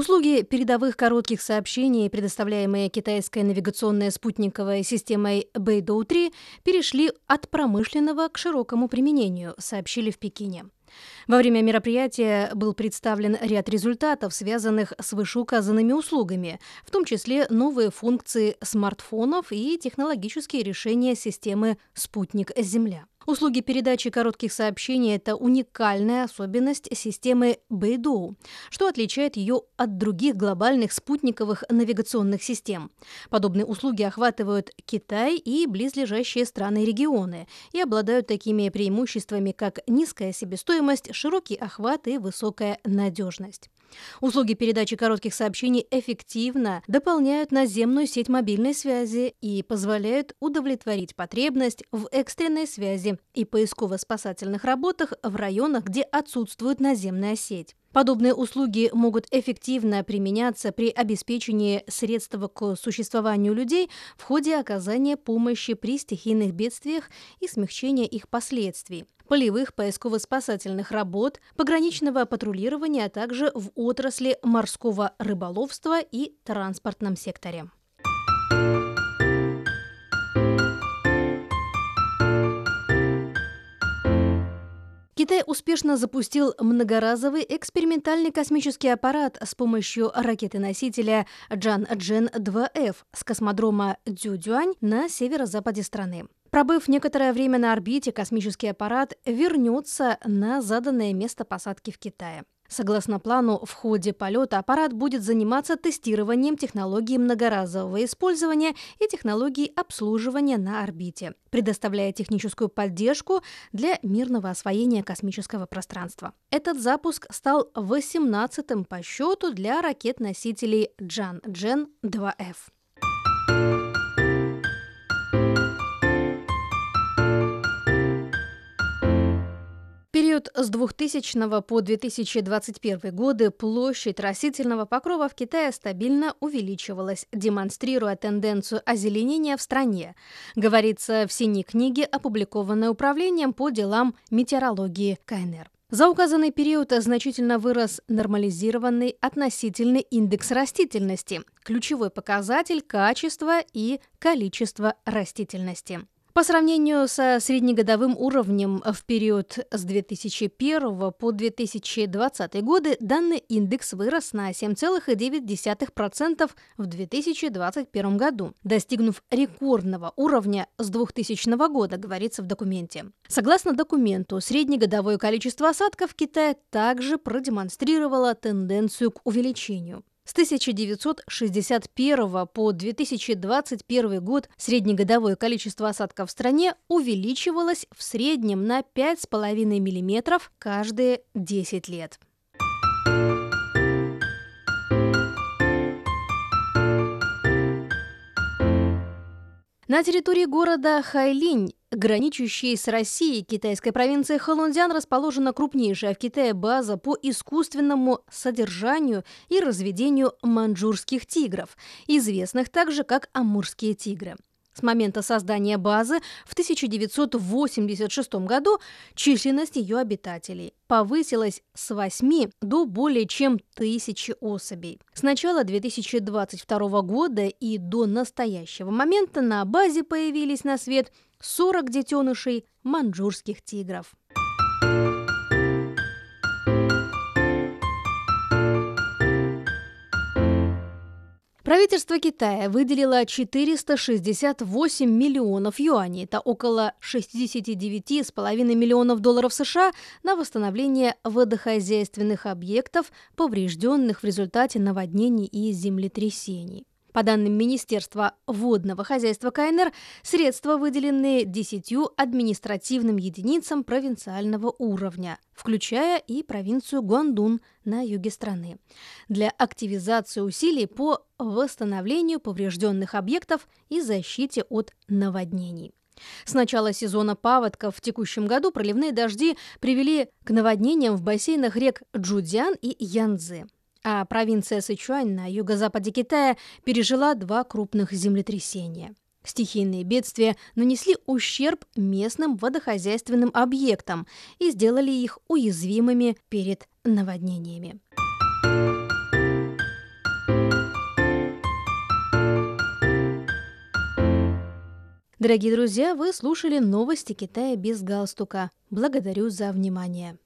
Услуги передовых коротких сообщений, предоставляемые китайской навигационной спутниковой системой Beidou-3, перешли от промышленного к широкому применению, сообщили в Пекине. Во время мероприятия был представлен ряд результатов, связанных с вышеуказанными услугами, в том числе новые функции смартфонов и технологические решения системы «Спутник-Земля». Услуги передачи коротких сообщений – это уникальная особенность системы Beidou, что отличает ее от других глобальных спутниковых навигационных систем. Подобные услуги охватывают Китай и близлежащие страны и регионы и обладают такими преимуществами, как низкая себестоимость, широкий охват и высокая надежность. Услуги передачи коротких сообщений эффективно дополняют наземную сеть мобильной связи и позволяют удовлетворить потребность в экстренной связи и поисково-спасательных работах в районах, где отсутствует наземная сеть. Подобные услуги могут эффективно применяться при обеспечении средств к существованию людей в ходе оказания помощи при стихийных бедствиях и смягчения их последствий, полевых поисково-спасательных работ, пограничного патрулирования, а также в отрасли морского рыболовства и транспортном секторе. Китай успешно запустил многоразовый экспериментальный космический аппарат с помощью ракеты-носителя Джан-Джен-2F с космодрома Дзюдюань на северо-западе страны. Пробыв некоторое время на орбите, космический аппарат вернется на заданное место посадки в Китае. Согласно плану, в ходе полета аппарат будет заниматься тестированием технологий многоразового использования и технологий обслуживания на орбите, предоставляя техническую поддержку для мирного освоения космического пространства. Этот запуск стал 18-м по счету для ракет-носителей Джан-Джен-2F. Период с 2000 по 2021 годы площадь растительного покрова в Китае стабильно увеличивалась, демонстрируя тенденцию озеленения в стране, говорится в синей книге, опубликованной Управлением по делам метеорологии КНР. За указанный период значительно вырос нормализированный относительный индекс растительности, ключевой показатель качества и количества растительности. По сравнению со среднегодовым уровнем в период с 2001 по 2020 годы данный индекс вырос на 7,9% в 2021 году, достигнув рекордного уровня с 2000 года, говорится в документе. Согласно документу, среднегодовое количество осадков в Китае также продемонстрировало тенденцию к увеличению. С 1961 по 2021 год среднегодовое количество осадков в стране увеличивалось в среднем на 5,5 мм каждые 10 лет. На территории города Хайлинь, граничащей с Россией, китайской провинции Халунцзян, расположена крупнейшая в Китае база по искусственному содержанию и разведению маньчжурских тигров, известных также как амурские тигры. С момента создания базы в 1986 году численность ее обитателей повысилась с 8 до более чем тысячи особей. С начала 2022 года и до настоящего момента на базе появились на свет 40 детенышей маньчжурских тигров. Правительство Китая выделило 468 миллионов юаней, это около 69,5 миллионов долларов США, на восстановление водохозяйственных объектов, поврежденных в результате наводнений и землетрясений. По данным Министерства водного хозяйства КНР, средства выделены десятью административным единицам провинциального уровня, включая и провинцию Гуандун на юге страны, для активизации усилий по восстановлению поврежденных объектов и защите от наводнений. С начала сезона паводков в текущем году проливные дожди привели к наводнениям в бассейнах рек Джудзян и Янцзы. А провинция Сычуань на юго-западе Китая пережила два крупных землетрясения. Стихийные бедствия нанесли ущерб местным водохозяйственным объектам и сделали их уязвимыми перед наводнениями. Дорогие друзья, вы слушали новости Китая без галстука. Благодарю за внимание.